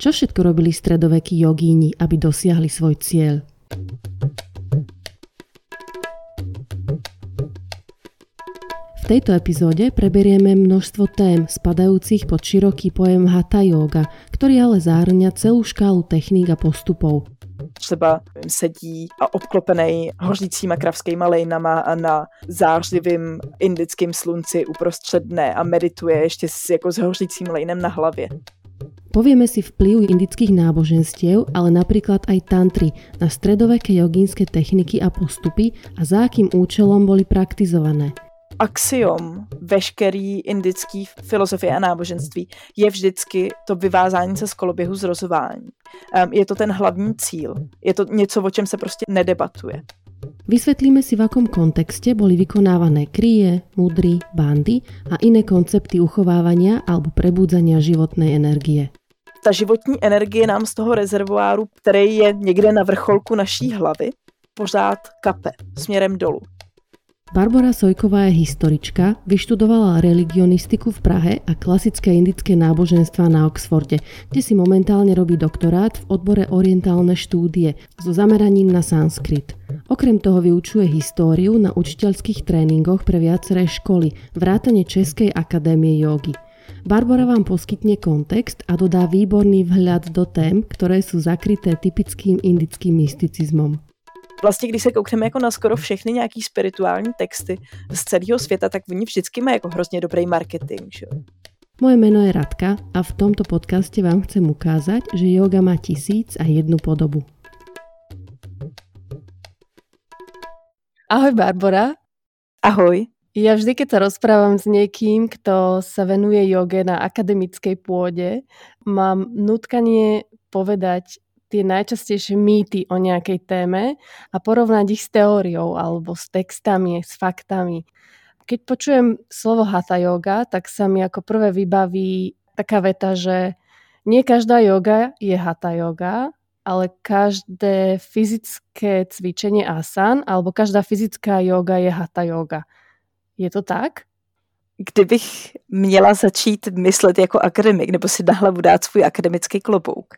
Čo všetko robili stredovekí jogíni, aby dosiahli svoj cieľ? V tejto epizóde preberieme množstvo tém spadajúcich pod široký pojem Hatha yoga, ktorý ale zahrňa celú škálu techník a postupov, třeba sedí a obklopený hořícíma kravskýma lejnama a na zářivým indickém slunci uprostřed dne a medituje ještě s, jako s hořícím lejnem na hlavě. Povieme si vplyv indických náboženstiev, ale napríklad aj tantry na stredoveké jogínske techniky a postupy a za akým účelom boli praktizované – axiom veškerý indický filozofie a náboženství je vždycky to vyvázání se z koloběhu zrozování. Je to ten hlavní cíl. Je to něco, o čem se prostě nedebatuje. Vysvetlíme si, v akom kontexte boli vykonávané krie, mudry, bandy a iné koncepty uchovávania alebo prebudzania životnej energie. Ta životní energie nám z toho rezervoáru, který je někde na vrcholku naší hlavy, pořád kape směrem dolů. Barbara Sojková je historička, vyštudovala religionistiku v Prahe a klasické indické náboženstva na Oxforde, kde si momentálne robí doktorát v odbore orientálne štúdie so zameraním na sanskrit. Okrem toho vyučuje históriu na učiteľských tréningoch pre viaceré školy, vrátane Českej akadémie jogy. Barbara vám poskytne kontext a dodá výborný vhľad do tém, ktoré sú zakryté typickým indickým mysticizmom vlastně, když se koukneme jako na skoro všechny nějaký spirituální texty z celého světa, tak oni vždycky mají jako hrozně dobrý marketing. Že? Moje meno je Radka a v tomto podcaste vám chcem ukázať, že yoga má tisíc a jednu podobu. Ahoj Barbara. Ahoj. Ja vždy, keď sa rozprávam s niekým, kto sa venuje joge na akademickej pôde, mám nutkanie povedať tie najčastejšie mýty o nejakej téme a porovnať ich s teóriou alebo s textami, s faktami. Keď počujem slovo hatha yoga, tak sa mi ako prvé vybaví taká veta, že nie každá yoga je hatha yoga, ale každé fyzické cvičenie asan alebo každá fyzická yoga je hatha yoga. Je to tak? Kdybych měla začít myslet jako akademik, nebo si na hlavu dát svůj akademický klobouk,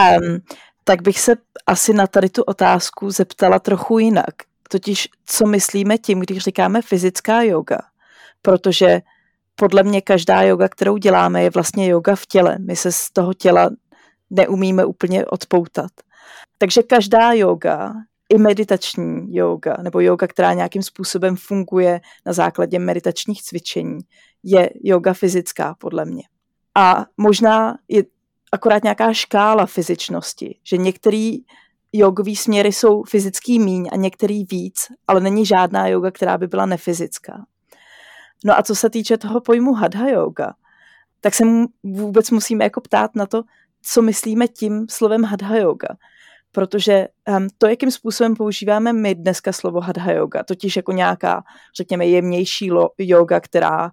Um, tak bych se asi na tady tu otázku zeptala trochu jinak. Totiž, co myslíme tím, když říkáme fyzická yoga? Protože podle mě každá yoga, kterou děláme, je vlastně yoga v těle. My se z toho těla neumíme úplně odpoutat. Takže každá yoga, i meditační yoga, nebo yoga, která nějakým způsobem funguje na základě meditačních cvičení, je yoga fyzická, podle mě. A možná je akorát nějaká škála fyzičnosti, že některý jogový směry jsou fyzický míň a některý víc, ale není žádná yoga, která by byla nefyzická. No a co se týče toho pojmu hadha yoga, tak se vůbec musíme jako ptát na to, co myslíme tím slovem hadha yoga. Protože um, to, jakým způsobem používáme my dneska slovo hadha yoga, totiž jako nějaká, řekněme, jemnější lo- yoga, která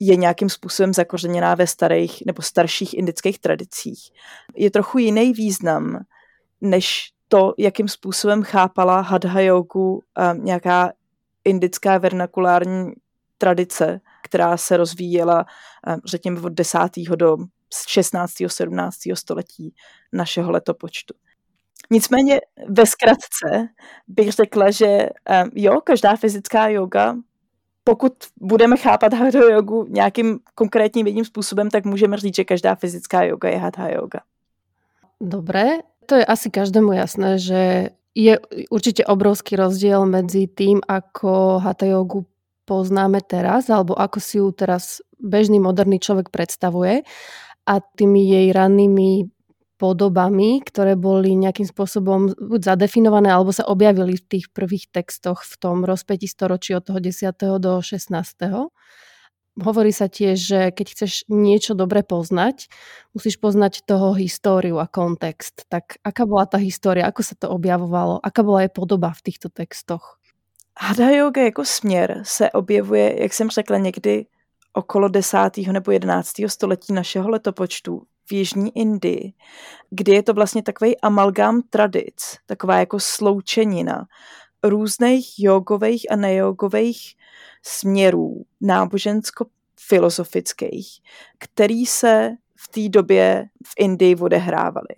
je nějakým způsobem zakořeněná ve starých nebo starších indických tradicích. Je trochu jiný význam, než to, jakým způsobem chápala hadha jogu nějaká indická vernakulární tradice, která se rozvíjela, řekněme, od 10. do 16. 17. století našeho letopočtu. Nicméně ve zkratce bych řekla, že jo, každá fyzická yoga pokud budeme chápat hatha jogu nějakým konkrétním jedním způsobem, tak můžeme říct, že každá fyzická yoga je hatha yoga. Dobre, to je asi každému jasné, že je určite obrovský rozdiel medzi tým, ako hatha jogu poznáme teraz, alebo ako si ju teraz bežný moderný človek predstavuje a tými jej rannými podobami, ktoré boli nejakým spôsobom buď zadefinované, alebo sa objavili v tých prvých textoch v tom rozpätí storočí od toho 10. do 16. Hovorí sa tiež, že keď chceš niečo dobre poznať, musíš poznať toho históriu a kontext. Tak aká bola tá história, ako sa to objavovalo, aká bola jej podoba v týchto textoch? Hadha yoga jako směr se objevuje, jak jsem řekla, někdy okolo 10. nebo 11. století našeho letopočtu v Jižní Indii, kdy je to vlastně takový amalgám tradic, taková jako sloučenina různých jogových a nejogových směrů nábožensko-filozofických, který se v té době v Indii odehrávaly.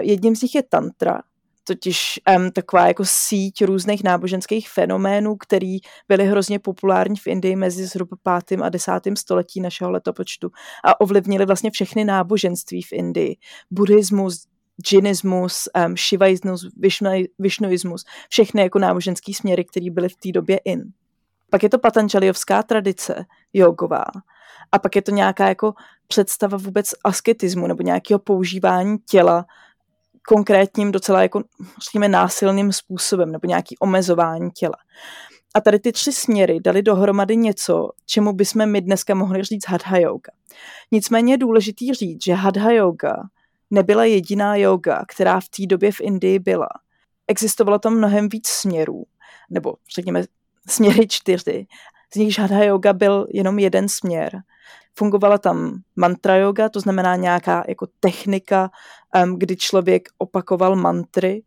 Jedním z nich je tantra, totiž um, taková jako síť různých náboženských fenoménů, který byly hrozně populární v Indii mezi zhruba 5. a 10. století našeho letopočtu a ovlivnili vlastně všechny náboženství v Indii. Buddhismus, džinismus, um, šivaismus, višnuismus, všechny jako náboženský směry, které byly v té době in. Pak je to patanžaliovská tradice jogová. A pak je to nějaká jako představa vůbec asketismu nebo nějakého používání těla konkrétním, docela jako, řekněme, násilným způsobem nebo nějaký omezování těla. A tady ty tři směry dali dohromady něco, čemu bychom my dneska mohli říct hadha yoga. Nicméně je důležitý říct, že hadha yoga nebyla jediná yoga, která v té době v Indii byla. Existovalo tam mnohem víc směrů, nebo řekněme směry čtyři, z nichž hadha yoga byl jenom jeden směr. Fungovala tam mantra yoga, to znamená nějaká jako technika, kdy člověk opakoval mantry,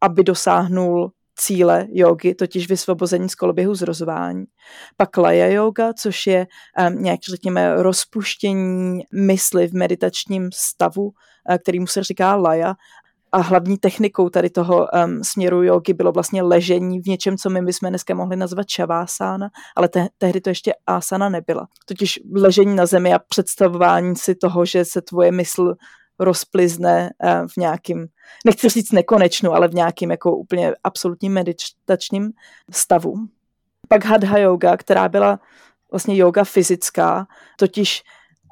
aby dosáhnul cíle jogy, totiž vysvobození z koloběhu zrozování. Pak laya yoga, což je um, nějak, řekněme, rozpuštění mysli v meditačním stavu, uh, kterýmu se říká laya. A hlavní technikou tady toho um, směru jogy bylo vlastně ležení v něčem, co my bychom dneska mohli nazvat šavásána, ale te- tehdy to ještě asana nebyla. Totiž ležení na zemi a představování si toho, že se tvoje mysl rozplizne uh, v nějakým, nechci říct nekonečnu, ale v nějakým jako úplně absolutním meditačním stavu. Pak hadha yoga, která byla vlastně yoga fyzická, totiž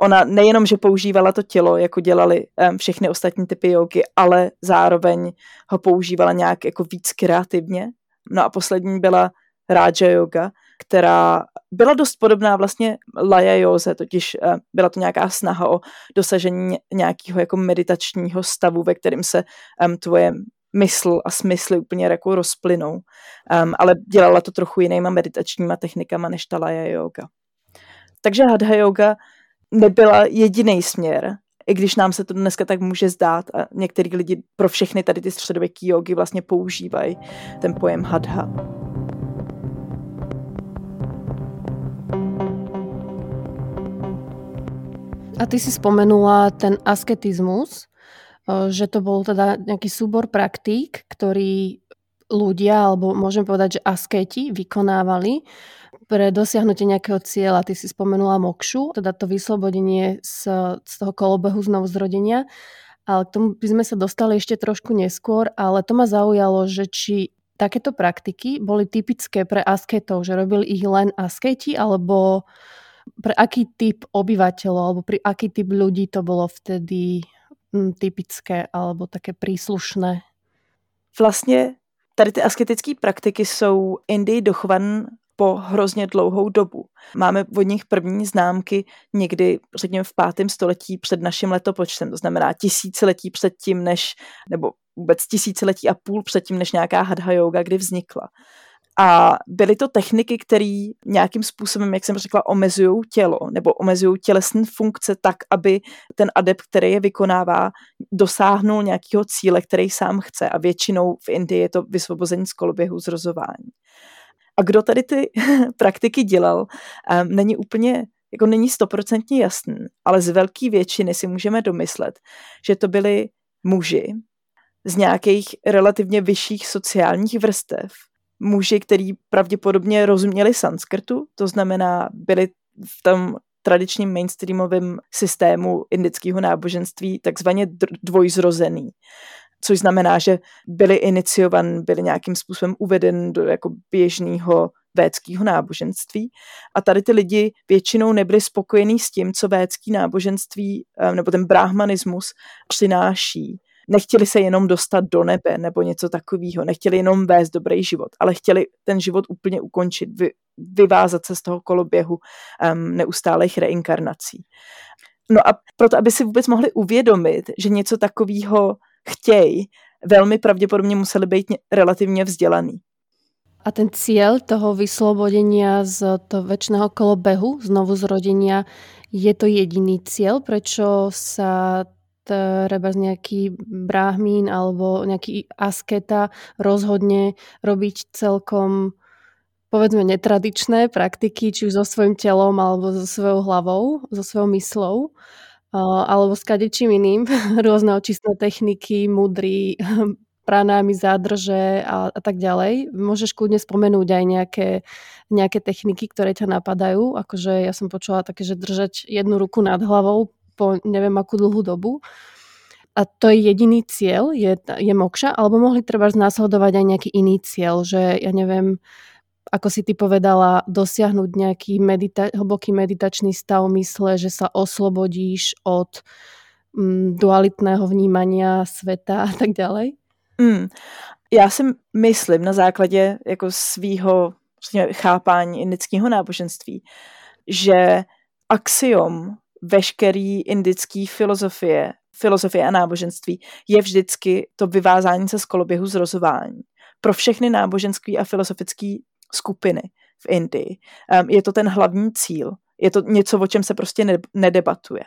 ona nejenom, že používala to tělo, jako dělali um, všechny ostatní typy jogy, ale zároveň ho používala nějak jako víc kreativně. No a poslední byla Raja yoga, která byla dost podobná vlastně Laja Józe, totiž uh, byla to nějaká snaha o dosažení nějakého jako meditačního stavu, ve kterém se um, tvoje mysl a smysly úplně jako rozplynou. Um, ale dělala to trochu jinýma meditačníma technikama než ta Laja yoga. Takže Hadha yoga nebyla jediný směr, i když nám se to dneska tak může zdát a některý lidi pro všechny tady ty středověké jogy vlastně používají ten pojem hadha. A ty si spomenula ten asketizmus, že to bol teda nejaký súbor praktík, ktorý ľudia, alebo môžem povedať, že asketi vykonávali pre dosiahnutie nejakého cieľa. Ty si spomenula mokšu, teda to vyslobodenie z, z toho kolobehu znovu zrodenia. Ale k tomu by sme sa dostali ešte trošku neskôr, ale to ma zaujalo, že či takéto praktiky boli typické pre asketov, že robili ich len asketi, alebo pre aký typ obyvateľov, alebo pri aký typ ľudí to bolo vtedy hm, typické alebo také príslušné? Vlastně tady ty asketické praktiky jsou Indii dochované po hrozně dlouhou dobu. Máme od nich první známky někdy, řekněme, v pátém století před naším letopočtem, to znamená tisíciletí před tím, než, nebo vůbec tisíciletí a půl před tím, než nějaká hadha yoga kdy vznikla. A byly to techniky, které nějakým způsobem, jak jsem řekla, omezují tělo nebo omezují tělesné funkce tak, aby ten adept, který je vykonává, dosáhnul nějakého cíle, který sám chce. A většinou v Indii je to vysvobození z koloběhu zrozování. A kdo tady ty praktiky dělal, um, není úplně jako není stoprocentně jasný, ale z velké většiny si můžeme domyslet, že to byli muži z nějakých relativně vyšších sociálních vrstev, muži, kteří pravděpodobně rozuměli sanskrtu, to znamená, byli v tom tradičním mainstreamovém systému indického náboženství takzvaně dvojzrozený což znamená, že byli iniciovan, byli nějakým způsobem uveden do jako běžného védského náboženství. A tady ty lidi většinou nebyli spokojení s tím, co védský náboženství eh, nebo ten brahmanismus přináší. Nechtěli se jenom dostat do nebe nebo něco takového, nechtěli jenom vést dobrý život, ale chtěli ten život úplně ukončit, vy, vyvázat se z toho koloběhu um, neustálých reinkarnací. No a proto, aby si vůbec mohli uvědomit, že něco takového chtějí, velmi pravděpodobně museli být relativně vzdělaný. A ten cíl toho vyslobodenia z toho väčšného kolobehu, znovu zrodenia, je to jediný cieľ, prečo sa treba nejaký brahmín alebo nejaký asketa rozhodne robiť celkom povedzme netradičné praktiky, či už so svojím telom alebo so svojou hlavou, so svojou myslou alebo s kadečím iným, rôzne očistné techniky, mudry, pranámi, zádrže a, a tak ďalej. Môžeš kľudne spomenúť aj nejaké, nejaké techniky, ktoré ťa napadajú. Akože ja som počula také, že držať jednu ruku nad hlavou po neviem akú dlhú dobu. A to je jediný cieľ, je, je mokša, alebo mohli treba znásledovať aj nejaký iný cieľ, že ja neviem, ako si ty povedala, dosiahnuť nejaký medita- hlboký meditačný stav mysle, že sa oslobodíš od mm, dualitného vnímania sveta a tak ďalej? Mm. Já si myslím na základě jako svýho chápání indického náboženství, že axiom veškerý indický filozofie, filozofie a náboženství je vždycky to vyvázání se z koloběhu zrozování. Pro všechny náboženství a filozofické skupiny v Indii um, je to ten hlavní cíl. Je to něco, o čem se prostě nedebatuje.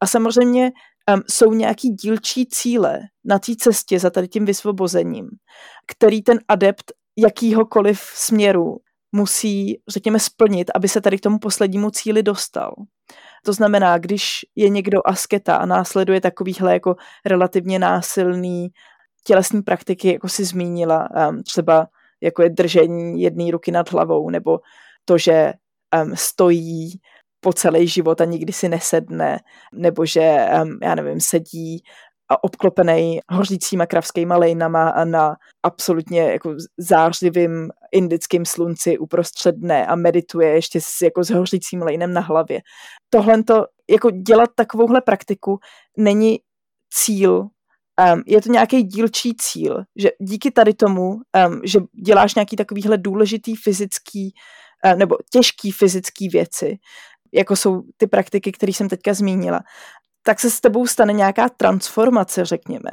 A samozřejmě um, jsou nějaký dílčí cíle na té cestě za tady tím vysvobozením, který ten adept jakýhokoliv směru musí, řekněme, splnit, aby se tady k tomu poslednímu cíli dostal. To znamená, když je někdo asketa a následuje takovýhle jako relativně násilný tělesní praktiky, jako si zmínila, um, třeba jako je držení jedné ruky nad hlavou, nebo to, že um, stojí po celý život a nikdy si nesedne, nebo že, um, já nevím, sedí a obklopený hořícíma kravskýma lejnama a na absolutně jako zářivým indickým slunci uprostřed dne a medituje ještě s, jako s hořícím lejnem na hlavě. Tohle to, jako dělat takovouhle praktiku není cíl Um, je to nějaký dílčí cíl, že díky tady tomu, um, že děláš nějaký takovýhle důležitý fyzický uh, nebo těžký fyzický věci, jako jsou ty praktiky, které jsem teďka zmínila, tak se s tebou stane nějaká transformace, řekněme.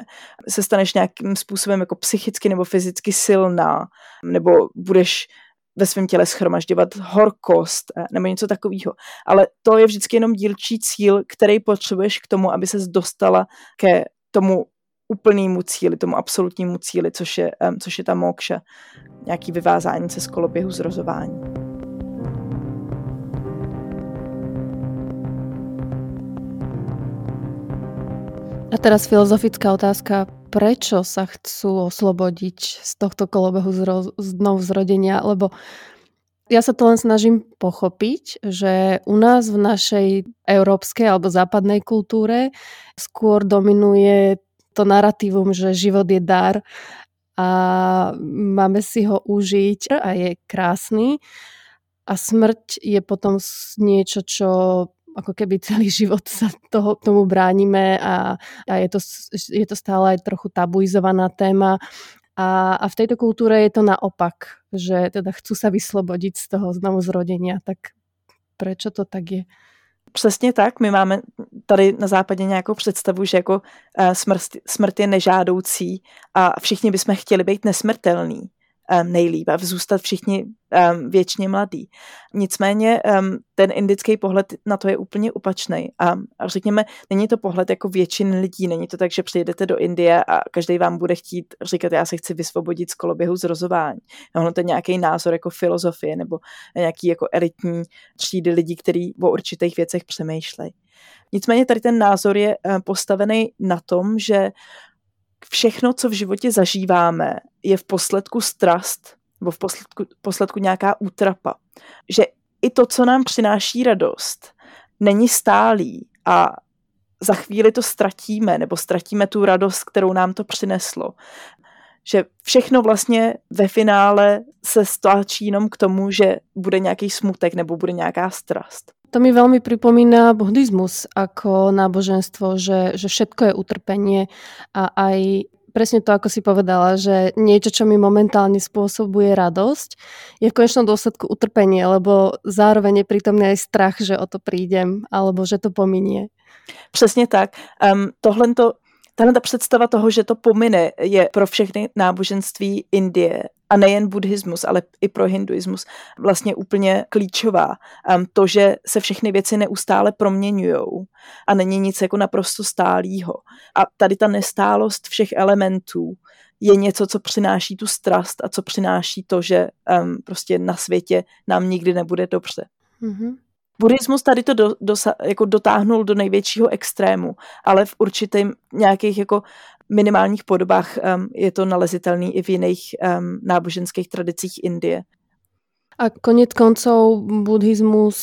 Se staneš nějakým způsobem jako psychicky nebo fyzicky silná, nebo budeš ve svém těle schromažďovat horkost eh, nebo něco takového. Ale to je vždycky jenom dílčí cíl, který potřebuješ k tomu, aby ses dostala ke tomu úplnému cíli, tomu absolutnímu cíli, což je, um, což je ta mokša, nějaký vyvázání se z koloběhu zrozování. A teraz filozofická otázka. Prečo sa chcú oslobodiť z tohto kolobehu znovu zrodenia? Lebo ja sa to len snažím pochopiť, že u nás v našej európskej alebo západnej kultúre skôr dominuje to narratívum, že život je dar a máme si ho užiť a je krásny. A smrť je potom niečo, čo ako keby celý život sa toho, tomu bránime a, a je, to, je to stále aj trochu tabuizovaná téma. A, a v tejto kultúre je to naopak, že teda chcú sa vyslobodiť z toho znovu zrodenia. Tak prečo to tak je? Přesně tak, my máme tady na západě nějakou představu, že jako eh, smrt, smrt je nežádoucí a všichni bychom chtěli být nesmrtelní nejlíp a zůstat všichni um, věčně mladí. Nicméně um, ten indický pohled na to je úplně opačný. A, a řekněme, není to pohled jako většin lidí, není to tak, že přijedete do Indie a každý vám bude chtít říkat, já se chci vysvobodit z koloběhu zrozování. Ono to je nějaký názor jako filozofie nebo nějaký jako elitní třídy lidí, kteří o určitých věcech přemýšlejí. Nicméně tady ten názor je postavený na tom, že všechno, co v životě zažíváme, je v posledku strast nebo v posledku, posledku nějaká útrapa. Že i to, co nám přináší radost, není stálý a za chvíli to ztratíme, nebo ztratíme tu radost, kterou nám to přineslo. Že všechno vlastně ve finále se stlačí jenom k tomu, že bude nějaký smutek nebo bude nějaká strast. To mi veľmi pripomína buddhizmus ako náboženstvo, že, že všetko je utrpenie a aj presne to, ako si povedala, že niečo, čo mi momentálne spôsobuje radosť, je v konečnom dôsledku utrpenie, lebo zároveň je prítomný aj strach, že o to prídem, alebo že to pominie. Přesně tak. Um, tohle to Tahle ta představa toho, že to pomine, je pro všechny náboženství Indie a nejen buddhismus, ale i pro hinduismus vlastně úplně klíčová. Um, to, že se všechny věci neustále proměňují a není nic jako naprosto stálýho. A tady ta nestálost všech elementů je něco, co přináší tu strast a co přináší to, že um, prostě na světě nám nikdy nebude dobře. Mm-hmm. Buddhismus tady to do, dosa, jako dotáhnul do největšího extrému, ale v určitým nějakých jako minimálních podobách um, je to nalezitelný i v jiných um, náboženských tradicích Indie. A konec koncov buddhizmus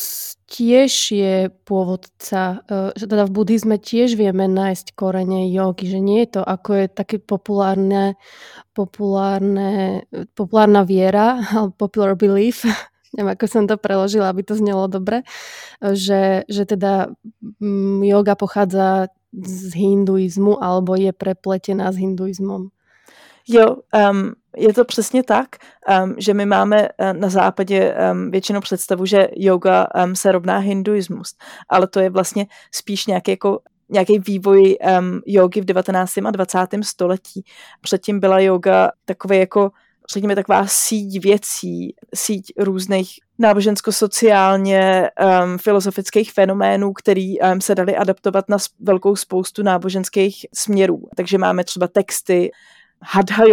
tiež je pôvodca, e, že teda v buddhizme tiež vieme nájsť korene jogy, že nie je to ako je také populárne, populárne, populárna viera, popular belief, neviem ako som to preložila, aby to znelo dobre, že, že teda yoga pochádza z hinduizmu alebo je prepletená s hinduizmom. Jo, um, je to přesně tak, um, že my máme uh, na západě um, většinou představu, že yoga um, se rovná hinduismus, ale to je vlastně spíš nějaký jako nějaký vývoj um, jogy v 19. a 20. století. Předtím byla yoga takové jako řekněme, taková síť věcí, síť různých nábožensko-sociálně um, filozofických fenoménů, který um, se dali adaptovat na velkou spoustu náboženských směrů. Takže máme třeba texty hadha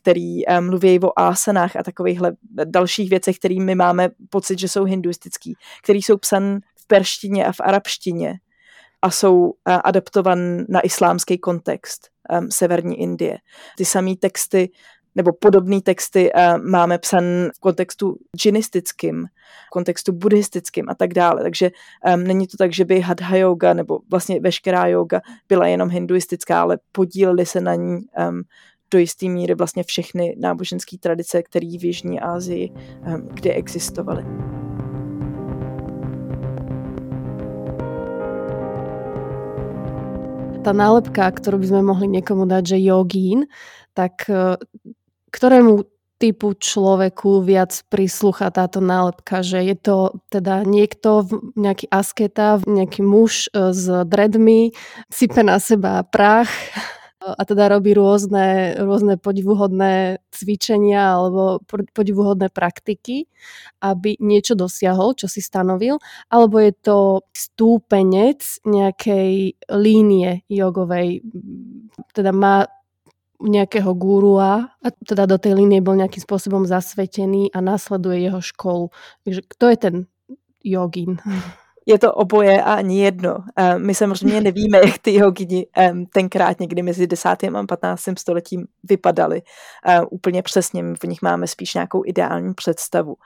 který um, mluví o asanách a takovýchhle dalších věcech, kterými máme pocit, že jsou hinduistický, který jsou psan v perštině a v arabštině a jsou uh, adaptovan na islámský kontext um, severní Indie. Ty samé texty nebo podobné texty uh, máme psan v kontextu džinistickým, v kontextu buddhistickým a tak dále. Takže um, není to tak, že by hadha yoga nebo vlastně veškerá yoga byla jenom hinduistická, ale podíleli se na ní um, do jisté míry vlastně všechny náboženské tradice, které v Jižní Asii um, kdy existovaly. Ta nálepka, kterou bychom mohli někomu dát, že jogín, tak ktorému typu človeku viac prislucha táto nálepka, že je to teda niekto, nejaký asketa, nejaký muž e, s dredmi, sype na seba prach a teda robí rôzne, rôzne podivuhodné cvičenia alebo podivuhodné praktiky, aby niečo dosiahol, čo si stanovil, alebo je to stúpenec nejakej línie jogovej, teda má nejakého gurua a teda do tej linie bol nejakým spôsobom zasvetený a následuje jeho školu. Takže kto je ten jogin? Je to oboje a ani jedno. My samozřejmě nevíme, jak ty jogini tenkrát někdy mezi 10. a 15. stoletím vypadaly úplně přesně. My v nich máme spíš nějakou ideální představu.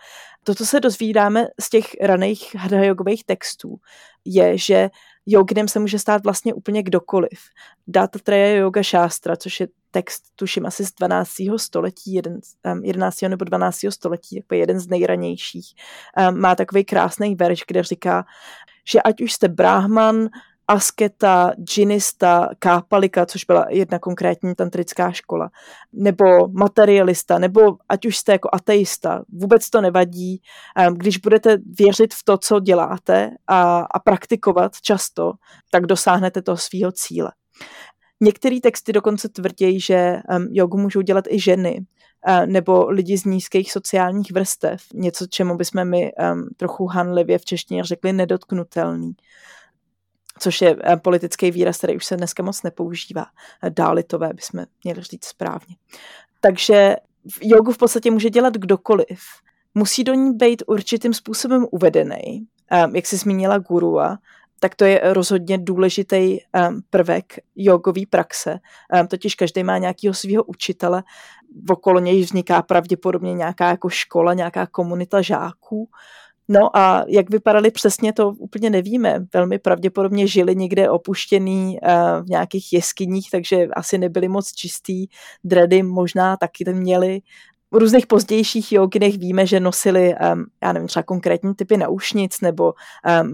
To, co se dozvídáme z těch raných hadajogových textů, je, že joginem se může stát vlastně úplně kdokoliv. Data Treya Yoga Shastra, což je text, tuším, asi z 12. století, jeden, um, 11. nebo 12. století, jako jeden z nejranějších. Um, má takový krásný verš, kde říká, že ať už jste brahman, asketa, džinista, kápalika, což byla jedna konkrétní tantrická škola, nebo materialista, nebo ať už jste jako ateista, vůbec to nevadí. Když budete věřit v to, co děláte a, a praktikovat často, tak dosáhnete toho svého cíle. Některé texty dokonce tvrdí, že jogu můžou dělat i ženy uh, nebo lidi z nízkých sociálních vrstev. Něco, čemu bychom my trochu hanlivě v češtině řekli nedotknutelný což je uh, politický výraz, který už se dneska moc nepoužívá. Uh, dálitové bychom měli říct správně. Takže jogu v podstatě může dělat kdokoliv. Musí do ní být určitým způsobem uvedený, um, jak jsi zmínila gurua, tak to je rozhodně důležitý um, prvek jogový praxe. Um, totiž každý má nějakého svého učitele, okolo něj vzniká pravděpodobně nějaká jako škola, nějaká komunita žáků. No a jak vypadaly přesně, to úplně nevíme. Velmi pravděpodobně žili někde opuštěný uh, v nějakých jeskyních, takže asi nebyli moc čistý. Dredy možná taky měli v různých pozdějších joginech víme, že nosili, já nevím, třeba konkrétní typy naušnic nebo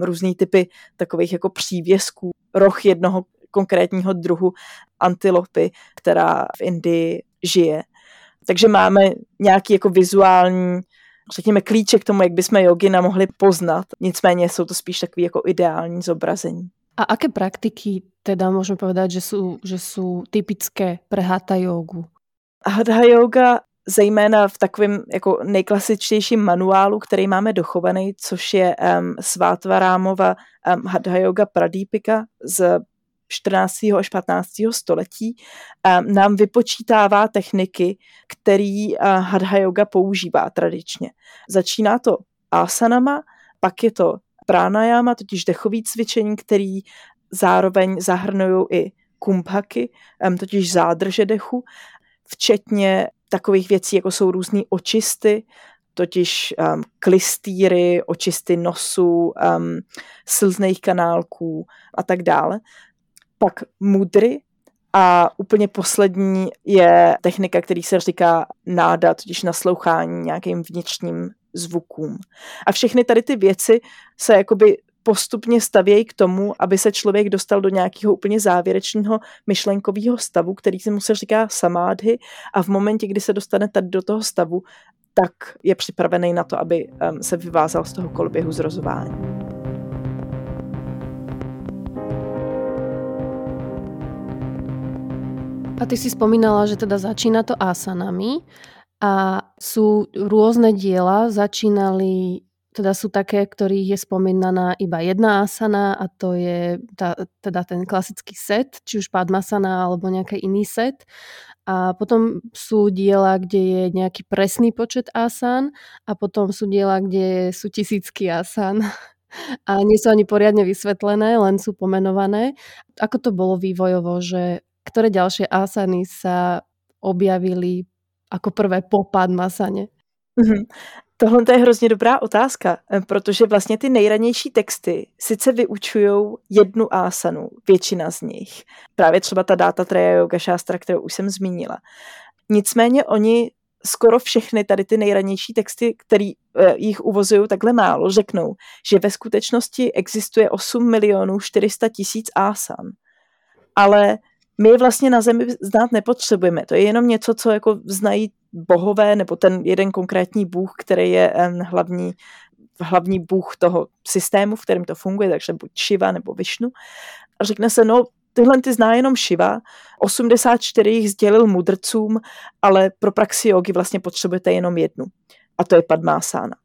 různý typy takových jako přívěsků, roh jednoho konkrétního druhu antilopy, která v Indii žije. Takže máme nějaký jako vizuální řekněme, klíče k tomu, jak bychom jogina mohli poznat. Nicméně jsou to spíš takové jako ideální zobrazení. A aké praktiky teda můžeme povedať, že jsou, že jsou typické pre hatha jogu? Hatha yoga zejména v takovém jako nejklasičtějším manuálu, který máme dochovaný, což je um, Svátvarámova um, Hadha Yoga Pradipika z 14. až 15. století, nám vypočítává techniky, který uh, Hadha Yoga používá tradičně. Začíná to asanama, pak je to pranayama, totiž dechový cvičení, který zároveň zahrnují i kumbhaky, totiž zádrže dechu, včetně takových věcí, jako jsou různé očisty, totiž um, klistýry, očisty nosu, um, slzných kanálků a tak dále. Pak mudry a úplně poslední je technika, který se říká náda, totiž naslouchání nějakým vnitřním zvukům. A všechny tady ty věci se jakoby postupně stavějí k tomu, aby se člověk dostal do nějakého úplně závěrečného myšlenkového stavu, který se mu se říká samádhy a v momentě, kdy se dostane tady do toho stavu, tak je připravený na to, aby um, se vyvázal z toho koloběhu zrozování. A ty si spomínala, že teda začína to asanami a sú rôzne diela, začínali teda sú také, ktorých je spomínaná iba jedna asana a to je tá, teda ten klasický set, či už padmasana alebo nejaký iný set. A potom sú diela, kde je nejaký presný počet asan a potom sú diela, kde sú tisícky asan. A nie sú ani poriadne vysvetlené, len sú pomenované. Ako to bolo vývojovo, že ktoré ďalšie asany sa objavili ako prvé po padmasane? Mm-hmm. Tohle je hrozně dobrá otázka, protože vlastně ty nejranější texty sice vyučují jednu ásanu, většina z nich. Právě třeba ta data Treya Yoga Shastra, kterou už jsem zmínila. Nicméně oni skoro všechny tady ty nejranější texty, který eh, jich uvozují takhle málo, řeknou, že ve skutečnosti existuje 8 milionů 400 tisíc ásan. Ale my vlastně na Zemi znát nepotřebujeme. To je jenom něco, co jako znají bohové, nebo ten jeden konkrétní bůh, který je hlavní, hlavní bůh toho systému, v kterém to funguje, takže buď Shiva nebo Vishnu. A řekne se, no, tyhle ty zná jenom Shiva, 84 jich sdělil mudrcům, ale pro praxi jogi vlastně potřebujete jenom jednu. A to je Padmásana.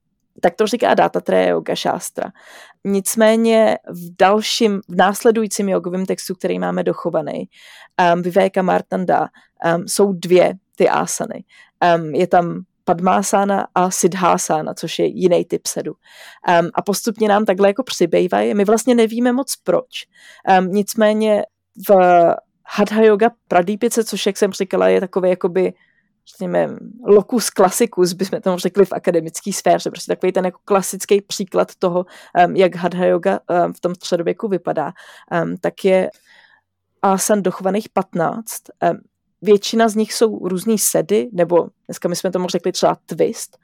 Tak to říká Datatreya Yoga Shastra. Nicméně v dalším, v následujícím jogovém textu, který máme dochovaný, um, Viveka Martanda, um, jsou dvě ty asany. Um, je tam Padmásana a Siddhásana, což je jiný typ sedu. Um, a postupně nám takhle jako přibývají. My vlastně nevíme moc proč. Um, nicméně v Hatha Yoga Pradípice, což jak jsem říkala, je takový jakoby řekněme, locus classicus, bychom tomu řekli v akademické sféře, prostě takový ten jako klasický příklad toho, um, jak Hatha Yoga um, v tom středověku vypadá, um, tak je asan dochovaných 15. Um, většina z nich jsou různý sedy, nebo dneska my jsme tomu řekli třeba twist,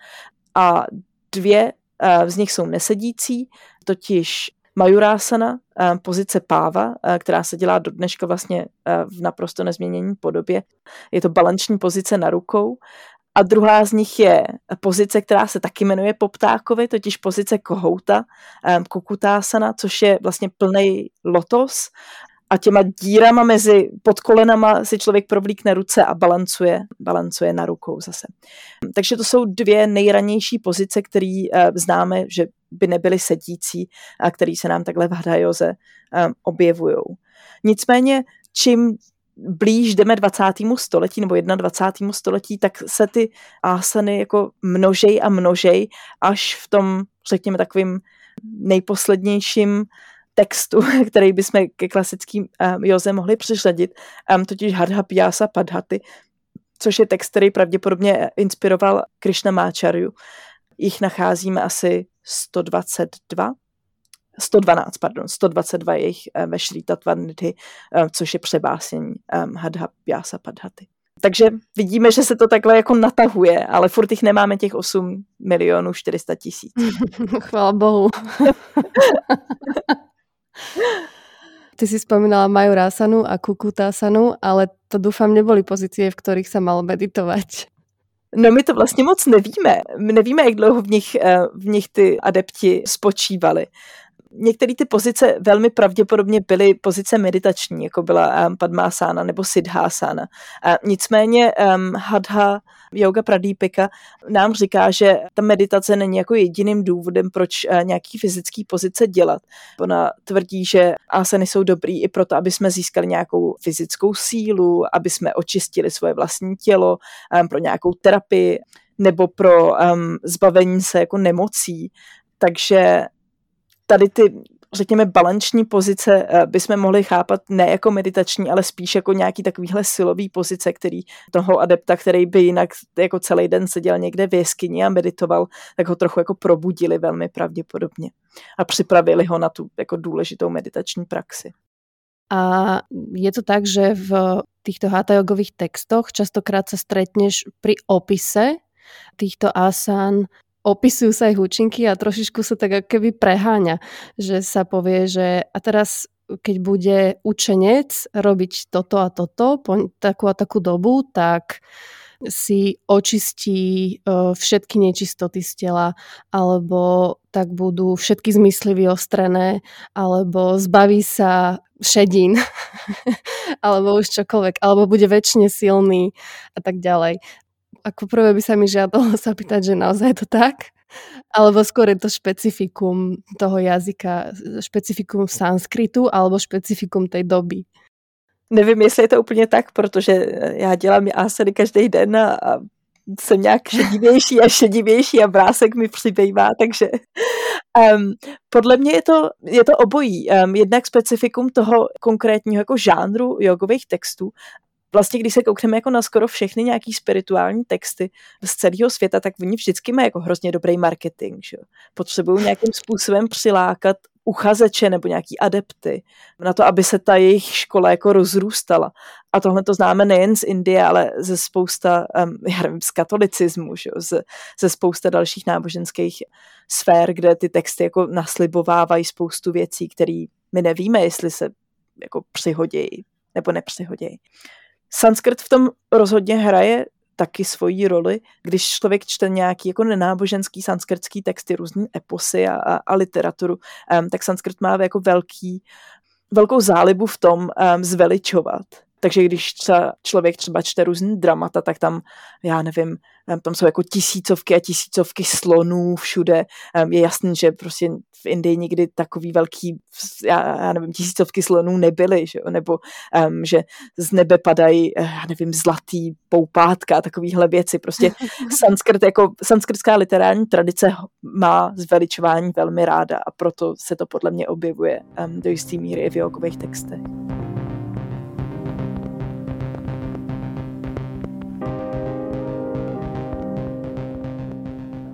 a dvě uh, z nich jsou nesedící, totiž Majurásana, uh, pozice páva, uh, která se dělá do dneška vlastně v naprosto nezměnění podobě. Je to balanční pozice na rukou. A druhá z nich je pozice, která se taky jmenuje po ptákovi, totiž pozice kohouta, kukutásana, což je vlastně plný lotos a těma dírama mezi pod kolenama si člověk provlíkne ruce a balancuje, balancuje na rukou zase. Takže to jsou dvě nejranější pozice, které známe, že by nebyly sedící a které se nám takhle v hrajoze um, objevují. Nicméně, čím blíž jdeme 20. století nebo 21. století, tak se ty asany jako množej a množej až v tom, řekněme, takovým nejposlednějším textu, který bychom ke klasickým um, Joze mohli přiřadit, um, totiž Hadha Pyasa Padhaty, což je text, který pravděpodobně inspiroval Krishna Máčarju. Jich nacházíme asi 122, 112, pardon, 122 jejich ve Šrý Tatvanidhi, um, což je přebásnění um, Hadha Pyasa Padhaty. Takže vidíme, že se to takhle jako natahuje, ale furt jich nemáme těch 8 milionů 400 tisíc. Chvála Bohu. Ty si spomínala Majurásanu a Kukutásanu, ale to doufám neboli pozície, v ktorých sa malo meditovať. No my to vlastně moc nevíme. My nevíme, jak dlouho v nich, eh, v nich ty adepti spočívali některé ty pozice velmi pravděpodobně byly pozice meditační, jako byla um, Padmásana nebo Siddhásana. Uh, nicméně Hadha Yoga Pradipika nám říká, že ta meditace není jako jediným důvodem, proč uh, nějaký fyzický pozice dělat. Ona tvrdí, že asany jsou dobrý i proto, aby jsme získali nějakou fyzickou sílu, aby jsme očistili svoje vlastní tělo um, pro nějakou terapii nebo pro um, zbavení se jako nemocí. Takže tady ty řekněme, balanční pozice eh, bychom mohli chápat ne jako meditační, ale spíš jako nějaký takovýhle silový pozice, který toho adepta, který by jinak jako celý den seděl někde v jeskyni a meditoval, tak ho trochu jako probudili velmi pravděpodobně a připravili ho na tu jako důležitou meditační praxi. A je to tak, že v týchto hatha jogových textoch častokrát sa stretneš pri opise týchto asán opisujú sa ich účinky a trošičku sa tak keby preháňa, že sa povie, že a teraz keď bude učenec robiť toto a toto po takú a takú dobu, tak si očistí e, všetky nečistoty z tela, alebo tak budú všetky zmysly vyostrené, alebo zbaví sa šedín, alebo už čokoľvek, alebo bude väčšine silný a tak ďalej ako prvé by sa mi žiadalo sa pýtať, že naozaj je to tak? Alebo skôr je to špecifikum toho jazyka, špecifikum sanskritu alebo špecifikum tej doby? Nevím, jestli je to úplně tak, protože já dělám asany každý den a, jsem nějak šedivější a šedivější a vrásek mi přibývá, takže um, podle mě je to, je to obojí. Um, jednak specifikum toho konkrétního jako žánru jogových textů vlastně, když se koukneme jako na skoro všechny nějaký spirituální texty z celého světa, tak oni vždycky mají jako hrozně dobrý marketing. Že? Potřebují nějakým způsobem přilákat uchazeče nebo nějaký adepty na to, aby se ta jejich škola jako rozrůstala. A tohle to známe nejen z Indie, ale ze spousta, um, já nevím, z katolicismu, že? Ze, ze spousta dalších náboženských sfér, kde ty texty jako naslibovávají spoustu věcí, které my nevíme, jestli se jako přihodějí nebo nepřihodějí. Sanskrt v tom rozhodně hraje taky svoji roli, když člověk čte nějaký jako nenáboženský sanskrtský texty, různé eposy a, a, a literaturu, um, tak sanskrt má jako velký, velkou zálibu v tom um, zveličovat takže když třeba člověk třeba čte různý dramata, tak tam, já nevím, tam jsou jako tisícovky a tisícovky slonů všude. Je jasný, že prostě v Indii nikdy takový velký, já, já nevím, tisícovky slonů nebyly, že? nebo um, že z nebe padají, eh, já nevím, zlatý poupátka a takovýhle věci. Prostě sanskrt, jako sanskrtská literární tradice má zveličování velmi ráda a proto se to podle mě objevuje um, do jisté míry i v jogových textech.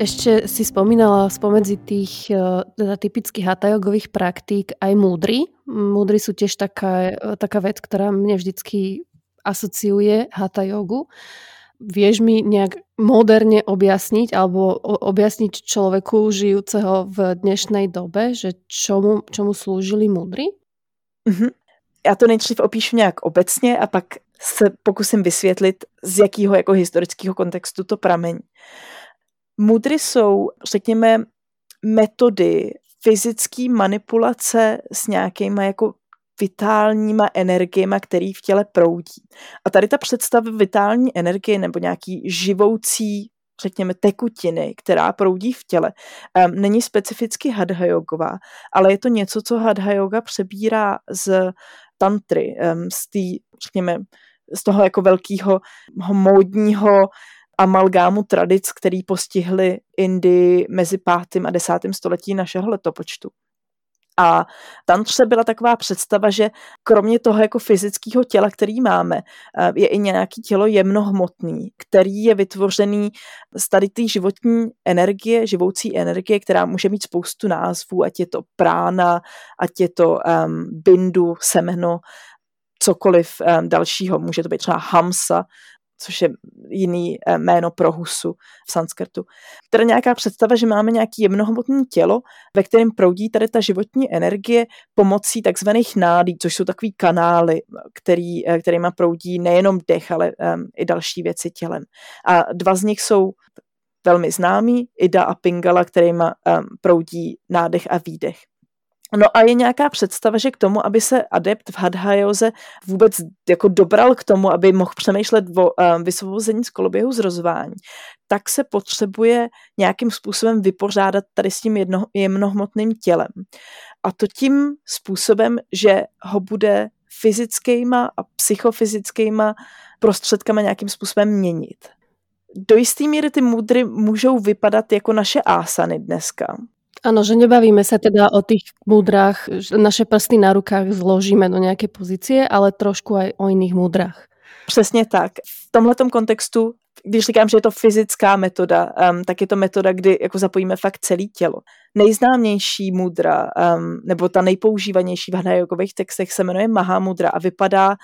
Ešte si spomínala spomedzi tých e, teda typických hatajogových praktík aj múdry. Múdry sú tiež taká, taká vec, ktorá mne vždycky asociuje hatha jogu. Vieš mi nejak moderne objasniť alebo objasniť človeku žijúceho v dnešnej dobe, že čomu, čomu slúžili múdry? Mm-hmm. Já to nejdřív opíšu nějak obecně a pak se pokusím vysvětlit, z jakého jako historického kontextu to pramení. Mudry jsou, řekněme, metody fyzické manipulace s nějakýma jako vitálníma energiema, který v těle proudí. A tady ta představa vitální energie nebo nějaký živoucí řekněme, tekutiny, která proudí v těle, um, není specificky hadha yogová, ale je to něco, co hadha yoga přebírá z tantry, um, z té, řekněme, z toho jako velkého módního amalgámu tradic, který postihly Indii mezi 5. a 10. století našeho letopočtu. A tantře byla taková představa, že kromě toho jako fyzického těla, který máme, eh, je i nějaký tělo jemnohmotný, který je vytvořený z tady té životní energie, živoucí energie, která může mít spoustu názvů, ať je to prána, ať je to um, bindu, semeno, cokoliv um, dalšího. Může to být třeba hamsa, což je jiný eh, jméno pro husu v sanskrtu. Teda nějaká představa, že máme nějaký jemnohmotné tělo, ve kterém proudí tady ta životní energie pomocí takzvaných nádí, což jsou takový kanály, který, eh, kterýma proudí nejenom dech, ale um, i další věci tělem. A dva z nich jsou velmi známý, Ida a Pingala, kterýma um, proudí nádech a výdech. No a je nějaká představa, že k tomu, aby se adept v hadhajoze vůbec jako dobral k tomu, aby mohl přemýšlet o um, vysvobození z koloběhu zrozování, tak se potřebuje nějakým způsobem vypořádat tady s tím jedno, jemnohmotným tělem. A to tím způsobem, že ho bude fyzickýma a psychofyzickýma prostředkama nějakým způsobem měnit. Do jisté míry ty mudry můžou vypadat jako naše ásany dneska, Ano, že nebavíme se teda o těch mudrách, naše prsty na rukách zložíme do nějaké pozície, ale trošku aj o jiných mudrách. Přesně tak. V tomhletom kontextu, když říkám, že je to fyzická metoda, um, tak je to metoda, kdy jako zapojíme fakt celé tělo. Nejznámější mudra, um, nebo ta nejpoužívanější v hanajogových textech se jmenuje Mahamudra a vypadá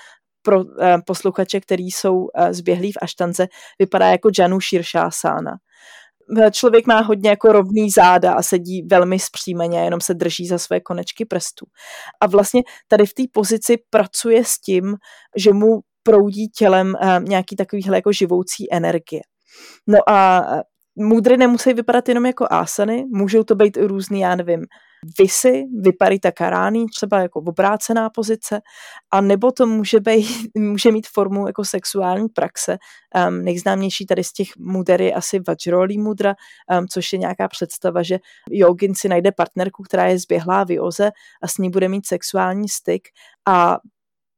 pro uh, posluchače, který jsou uh, zběhlí v aštance, vypadá jako Janu Shirshasana. Člověk má hodně jako rovný záda a sedí velmi zpřímeně, jenom se drží za své konečky prstů. A vlastně tady v té pozici pracuje s tím, že mu proudí tělem uh, nějaký takovýhle jako živoucí energie. No a Mudry nemusí vypadat jenom jako asany, můžou to být různý, já nevím, visy, vyparita karány, třeba jako obrácená pozice, a nebo to může, být, může mít formu jako sexuální praxe. Um, nejznámější tady z těch muder je asi Vajroli mudra, um, což je nějaká představa, že jogin si najde partnerku, která je zběhlá v joze a s ní bude mít sexuální styk a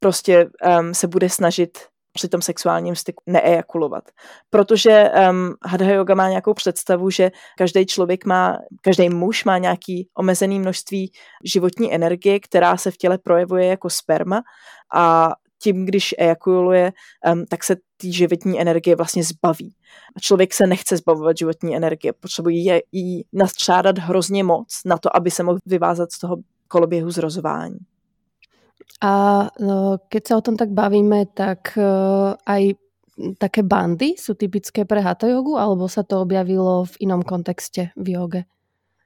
prostě um, se bude snažit při tom sexuálním styku neejakulovat. Protože um, Hadha Yoga má nějakou představu, že každý člověk má, každý muž má nějaký omezený množství životní energie, která se v těle projevuje jako sperma a tím, když ejakuluje, um, tak se té životní energie vlastně zbaví. A člověk se nechce zbavovat životní energie, potřebuje jí nastřádat hrozně moc na to, aby se mohl vyvázat z toho koloběhu zrozování. A no, keď sa o tom tak bavíme, tak uh, aj také bandy sú typické pre hatha jogu, alebo sa to objavilo v inom kontexte v joge?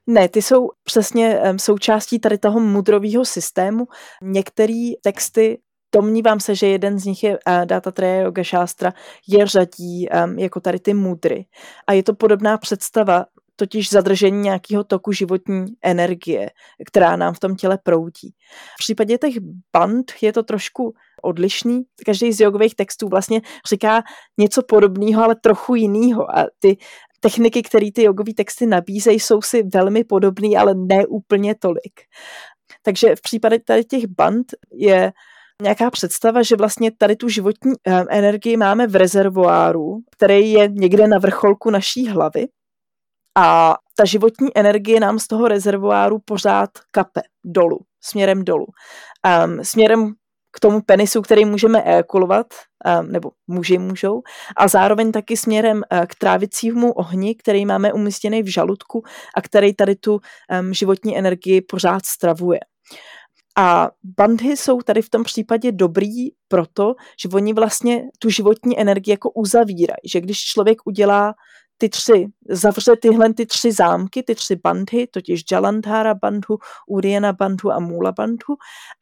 Ne, ty jsou přesně součástí tady toho mudrového systému. Některé texty Domnívám se, že jeden z nich je uh, Data Yoga Shastra, je řadí um, jako tady ty mudry. A je to podobná představa totiž zadržení nějakého toku životní energie, která nám v tom těle proudí. V případě těch band je to trošku odlišný. Každý z jogových textů vlastně říká něco podobného, ale trochu jiného. A ty techniky, které ty jogové texty nabízejí, jsou si velmi podobné, ale ne úplně tolik. Takže v případě tady těch band je nějaká představa, že vlastně tady tu životní eh, energii máme v rezervoáru, který je někde na vrcholku naší hlavy a ta životní energie nám z toho rezervoáru pořád kape dolů, směrem dolů. Um, směrem k tomu penisu, který můžeme ejakulovat, um, nebo muži můžou, a zároveň taky směrem uh, k trávicímu ohni, který máme umístěný v žaludku a který tady tu um, životní energii pořád stravuje. A bandhy jsou tady v tom případě dobrý proto, že oni vlastně tu životní energii jako uzavírají, že když člověk udělá ty tři, zavře tyhle ty tři zámky, ty tři bandhy, totiž Jalandhara bandhu, Uriana bandhu a Mula bandhu,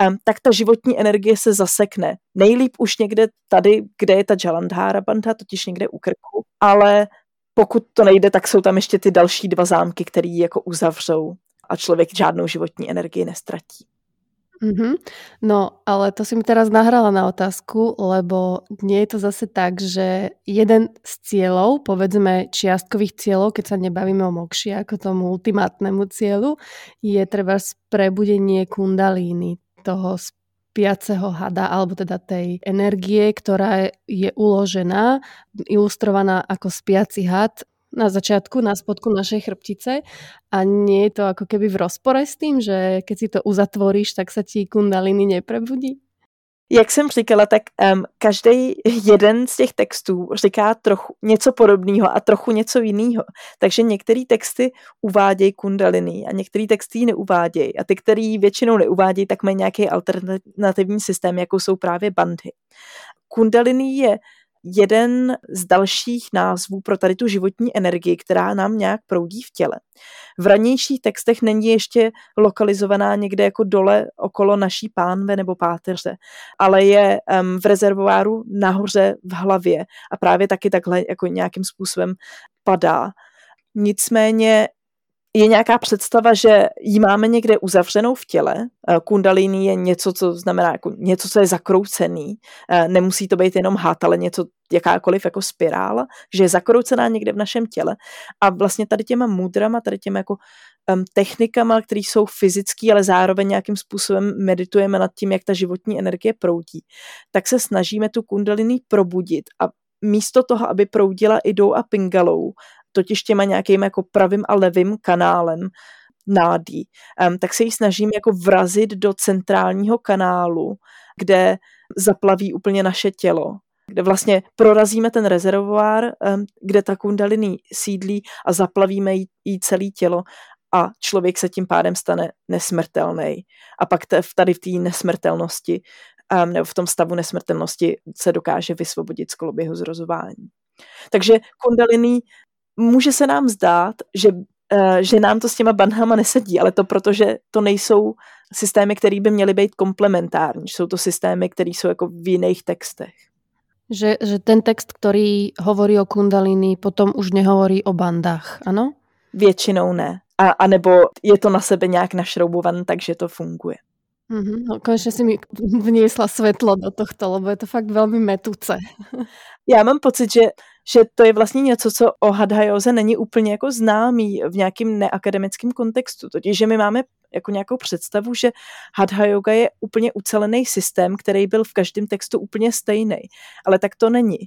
um, tak ta životní energie se zasekne. Nejlíp už někde tady, kde je ta Jalandhara bandha, totiž někde u krku, ale pokud to nejde, tak jsou tam ještě ty další dva zámky, které jako uzavřou a člověk žádnou životní energii nestratí. Mm-hmm. No, ale to si mi teraz nahrala na otázku, lebo nie je to zase tak, že jeden z cieľov, povedzme čiastkových cieľov, keď sa nebavíme o mokši ako tomu ultimátnemu cieľu, je treba prebudenie kundalíny, toho spiaceho hada, alebo teda tej energie, ktorá je uložená, ilustrovaná ako spiaci had na začiatku, na spodku našej chrbtice a nie je to ako keby v rozpore s tým, že keď si to uzatvoríš, tak sa ti kundaliny neprebudí? Jak jsem říkala, tak um, každý jeden z těch textů říká trochu něco podobného a trochu něco jiného. Takže některé texty uvádějí kundaliny a některé texty ji neuvádějí. A ty, které většinou neuvádějí, tak mají nějaký alternativní systém, jako jsou právě bandy. Kundalini je jeden z dalších názvů pro tady tu životní energii, která nám nějak proudí v těle. V ranějších textech není ještě lokalizovaná někde jako dole okolo naší pánve nebo páteře, ale je um, v rezervoáru nahoře v hlavě a právě taky takhle jako nějakým způsobem padá. Nicméně je nějaká představa, že ji máme někde uzavřenou v těle. Eh, kundalini je něco, co znamená jako něco, co je zakroucený. Eh, nemusí to být jenom hat, ale něco, jakákoliv jako spirála, že je zakroucená někde v našem těle. A vlastně tady těma mudrama, tady těma jako um, technikama, které jsou fyzické, ale zároveň nějakým způsobem meditujeme nad tím, jak ta životní energie proudí, tak se snažíme tu kundalini probudit a místo toho, aby proudila idou a pingalou, totiž těma nějakým jako pravým a levým kanálem, nádí, um, tak se ji snažím jako vrazit do centrálního kanálu, kde zaplaví úplně naše tělo kde vlastně prorazíme ten rezervoár, kde ta kundalini sídlí a zaplavíme jí, jí celé tělo a člověk se tím pádem stane nesmrtelný. A pak tady v té nesmrtelnosti nebo v tom stavu nesmrtelnosti se dokáže vysvobodit z koloběhu zrozování. Takže kundalini může se nám zdát, že, eh, že nám to s těma bandhama nesedí, ale to proto, že to nejsou systémy, které by měly být komplementární. Jsou to systémy, které jsou jako v jiných textech. Že, že ten text, který hovorí o kundalini, potom už nehovorí o bandách, ano? Většinou ne. A, a nebo je to na sebe nějak našroubované, takže to funguje. Mm-hmm. No, konečně si mi vniesla světlo do tohto, lebo je to fakt velmi metuce. Já mám pocit, že, že to je vlastně něco, co o hadhajoze není úplně jako známý v nějakým neakademickém kontextu. Totiž, že my máme jako nějakou představu, že Hatha Yoga je úplně ucelený systém, který byl v každém textu úplně stejný. Ale tak to není.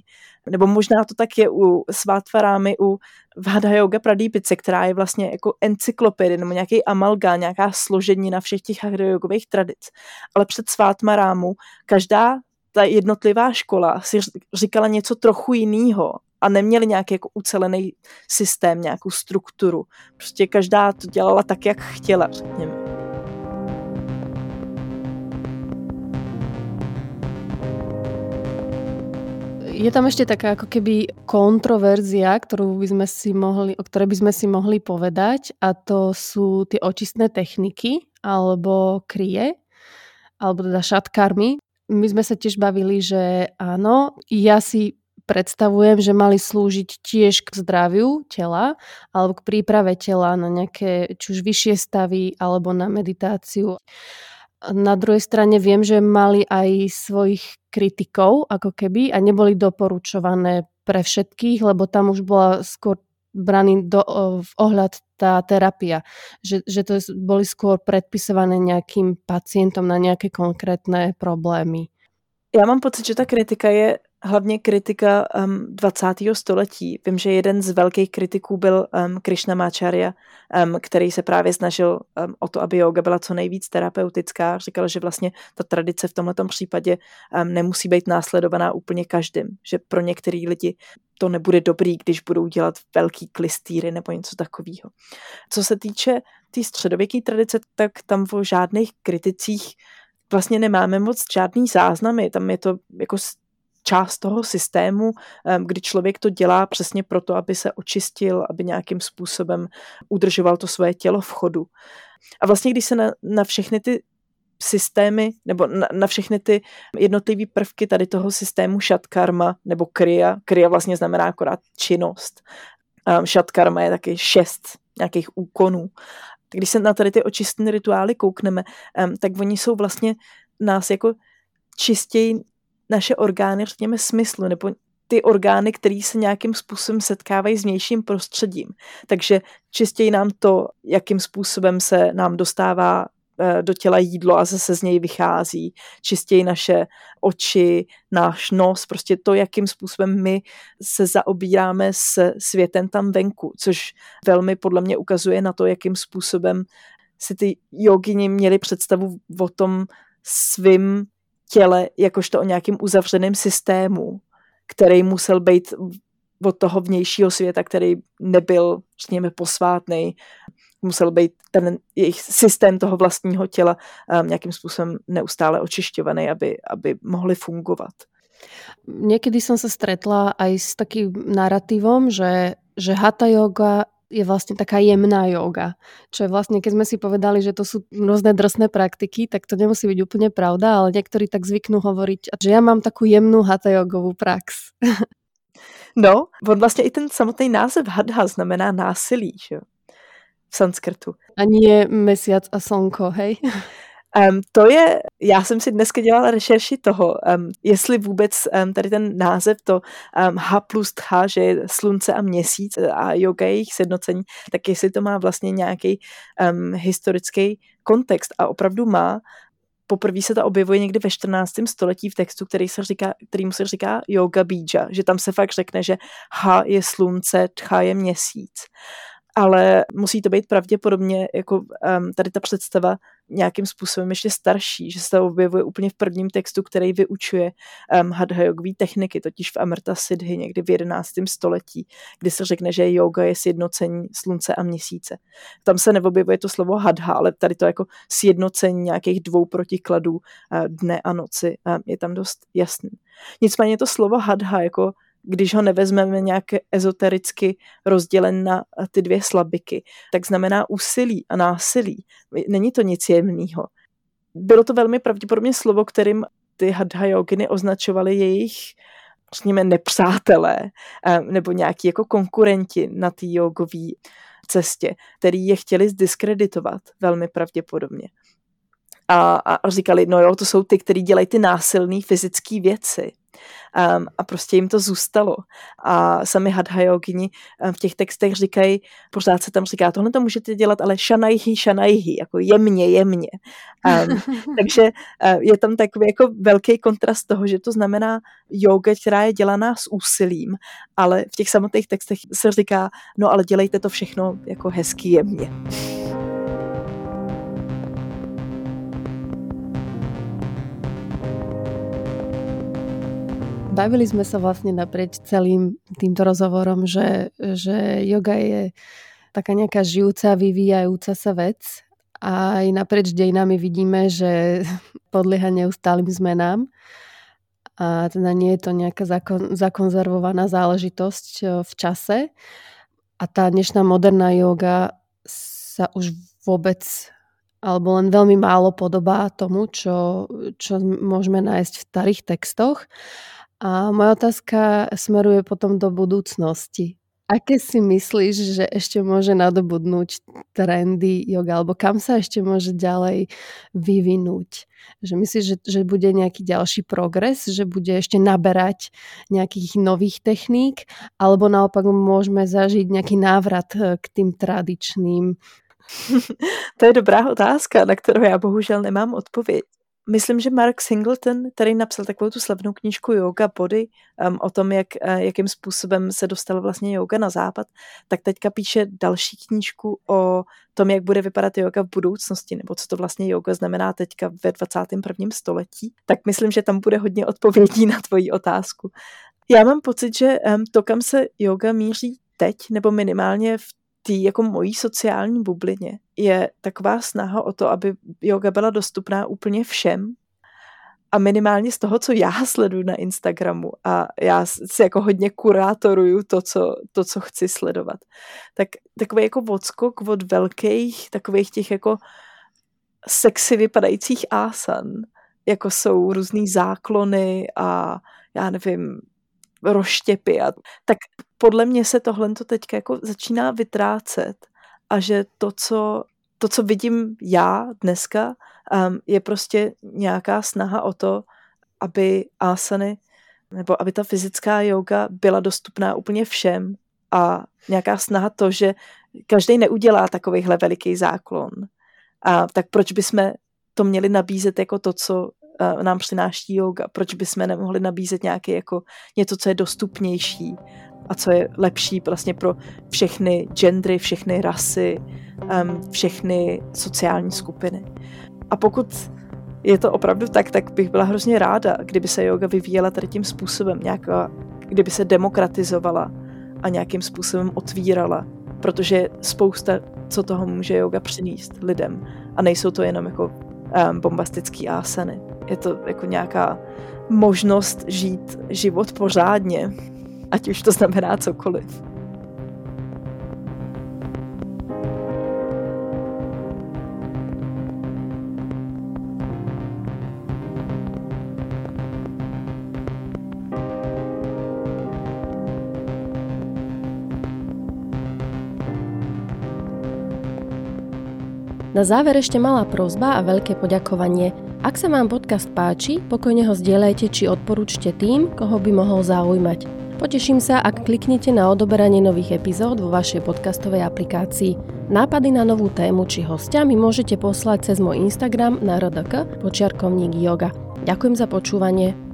Nebo možná to tak je u Svátvarámy, u v Hatha Yoga Pradípice, která je vlastně jako encyklopedie nebo nějaký amalgá, nějaká složení na všech těch Hatha Yogových tradic. Ale před Svátmarámu každá ta jednotlivá škola si říkala něco trochu jiného a neměli nějaký jako ucelený systém, nějakou strukturu. Prostě každá to dělala tak, jak chtěla, řekněme. Je tam ešte taká ako keby kontroverzia, ktorú by sme si mohli, o ktorej by sme si mohli povedať a to sú tie očistné techniky alebo krie, alebo teda šatkarmy. My sme sa tiež bavili, že áno, ja si predstavujem, že mali slúžiť tiež k zdraviu tela alebo k príprave tela na nejaké či už vyššie stavy alebo na meditáciu. Na druhej strane viem, že mali aj svojich kritikov ako keby a neboli doporučované pre všetkých, lebo tam už bola skôr braný do, v ohľad tá terapia, že, že to boli skôr predpisované nejakým pacientom na nejaké konkrétne problémy. Já mám pocit, že ta kritika je hlavně kritika um, 20. století. Vím, že jeden z velkých kritiků byl um, Krishnamacharya, um, který se právě snažil um, o to, aby yoga byla co nejvíc terapeutická. Říkal, že vlastně ta tradice v tomto případě um, nemusí být následovaná úplně každým, že pro některý lidi to nebude dobrý, když budou dělat velký klistýry nebo něco takového. Co se týče té tý středověké tradice, tak tam o žádných kriticích vlastně nemáme moc žádný záznamy, tam je to jako část toho systému, kdy člověk to dělá přesně proto, aby se očistil, aby nějakým způsobem udržoval to svoje tělo v chodu. A vlastně, když se na, na všechny ty systémy, nebo na, na všechny ty jednotlivé prvky tady toho systému šatkarma nebo kriya, kriya vlastně znamená akorát činnost. Um, šatkarma je taky šest nějakých úkonů. Když se na tady ty očistné rituály koukneme, um, tak oni jsou vlastně nás jako čistěji naše orgány, řekněme, smyslu, nebo ty orgány, které se nějakým způsobem setkávají s vnějším prostředím. Takže čistěji nám to, jakým způsobem se nám dostává eh, do těla jídlo a zase z něj vychází. Čistěji naše oči, náš nos, prostě to, jakým způsobem my se zaobíráme s světem tam venku, což velmi podle mě ukazuje na to, jakým způsobem si ty jogini měli představu o tom svým těle jakožto o nějakým uzavřeném systému, který musel být od toho vnějšího světa, který nebyl, řekněme, posvátný, musel být ten jejich systém toho vlastního těla um, nějakým způsobem neustále očišťovaný, aby, aby mohli fungovat. Někdy jsem se stretla aj s takým narratívom, že, že hatha yoga je vlastne taká jemná yoga. Čo je vlastne, keď sme si povedali, že to sú rôzne drsné praktiky, tak to nemusí byť úplne pravda, ale niektorí tak zvyknú hovoriť, že ja mám takú jemnú hatha yogovú prax. No, on vlastně i ten samotný název hadha znamená násilí, že V sanskrtu. A nie mesiac a slnko, hej? Um, to je, já jsem si dneska dělala rešerši toho, um, jestli vůbec um, tady ten název, to um, H plus H, že je slunce a měsíc a yoga je jejich sjednocení, tak jestli to má vlastně nějaký um, historický kontext a opravdu má. Poprvé se to objevuje někdy ve 14. století v textu, který se říká, kterýmu se říká yoga bija, že tam se fakt řekne, že H je slunce, Tcha je měsíc. Ale musí to být pravděpodobně jako um, tady ta představa nějakým způsobem ještě starší, že se to objevuje úplně v prvním textu, který vyučuje um, hadhayogové techniky, totiž v Amarta Siddhi někdy v 11. století, kdy se řekne, že yoga je sjednocení slunce a měsíce. Tam se neobjevuje to slovo hadha, ale tady to jako sjednocení nějakých dvou protikladů uh, dne a noci uh, je tam dost jasný. Nicméně to slovo hadha jako když ho nevezmeme nějak ezotericky rozdělen na ty dvě slabiky, tak znamená úsilí a násilí. Není to nic jemného. Bylo to velmi pravděpodobně slovo, kterým ty hadha joginy označovaly jejich řekněme, nepřátelé eh, nebo nějaký jako konkurenti na té jogové cestě, který je chtěli zdiskreditovat velmi pravděpodobně. A, a říkali, no jo, to jsou ty, kteří dělají ty násilné fyzické věci. Um, a prostě jim to zůstalo. A sami hadhajogini v těch textech říkají, pořád se tam říká, tohle to můžete dělat, ale šanajhi, šanajhi, jako jemně, jemně. Um, takže uh, je tam takový jako velký kontrast toho, že to znamená yoga, která je dělaná s úsilím, ale v těch samotných textech se říká, no ale dělejte to všechno jako hezky jemně. Bavili sme sa vlastne naprieč celým týmto rozhovorom, že, že yoga je taká nejaká žijúca, vyvíjajúca sa vec. A aj naprieč dejinami vidíme, že podlieha neustálým zmenám. A teda nie je to nejaká zakon, zakonzervovaná záležitosť e, v čase. A tá dnešná moderná yoga sa už vôbec alebo len veľmi málo podobá tomu, čo, čo môžeme nájsť v starých textoch. A moja otázka smeruje potom do budúcnosti. Aké si myslíš, že ešte môže nadobudnúť trendy yoga, alebo kam sa ešte môže ďalej vyvinúť? Že myslíš, že, že bude nejaký ďalší progres, že bude ešte naberať nejakých nových techník, alebo naopak môžeme zažiť nejaký návrat eh, k tým tradičným? to je dobrá otázka, na kterou já bohužel nemám odpověď myslím, že Mark Singleton, který napsal takovou tu slavnou knížku Yoga Body um, o tom, jak, uh, jakým způsobem se dostal vlastně yoga na západ, tak teďka píše další knížku o tom, jak bude vypadat yoga v budoucnosti, nebo co to vlastně yoga znamená teďka ve 21. století. Tak myslím, že tam bude hodně odpovědí na tvoji otázku. Já mám pocit, že um, to, kam se yoga míří teď, nebo minimálně v té jako mojí sociální bublině je taková snaha o to, aby yoga byla dostupná úplně všem a minimálně z toho, co já sleduju na Instagramu a já si jako hodně kurátoruju to, co, to, co chci sledovat, tak takový jako odskok od velkých, takových těch jako sexy vypadajících ásan, jako jsou různý záklony a já nevím, roštěpy. A, tak podle mě se tohle to teďka jako začíná vytrácet a že to, co, to, co vidím já dneska, um, je prostě nějaká snaha o to, aby asany nebo aby ta fyzická yoga byla dostupná úplně všem a nějaká snaha to, že každý neudělá takovýhle veliký záklon. A tak proč bychom to měli nabízet jako to, co uh, nám přináší yoga? Proč bychom nemohli nabízet nějaké jako něco, co je dostupnější a co je lepší vlastně pro všechny gendry, všechny rasy, um, všechny sociální skupiny. A pokud je to opravdu tak, tak bych byla hrozně ráda, kdyby se yoga vyvíjela tady tím způsobem, nějaká, kdyby se demokratizovala a nějakým způsobem otvírala, protože spousta, co toho může yoga přinést lidem. A nejsou to jenom jako um, bombastický ásany. Je to jako nějaká možnost žít život pořádně, ať už to znamená cokoliv. Na záver ešte malá prozba a veľké poďakovanie. Ak sa vám podcast páči, pokojne ho zdieľajte či odporúčte tým, koho by mohol zaujímať. Poteším sa, ak kliknete na odoberanie nových epizód vo vašej podcastovej aplikácii. Nápady na novú tému či hostia mi môžete poslať cez môj Instagram na rdk počiarkovník yoga. Ďakujem za počúvanie.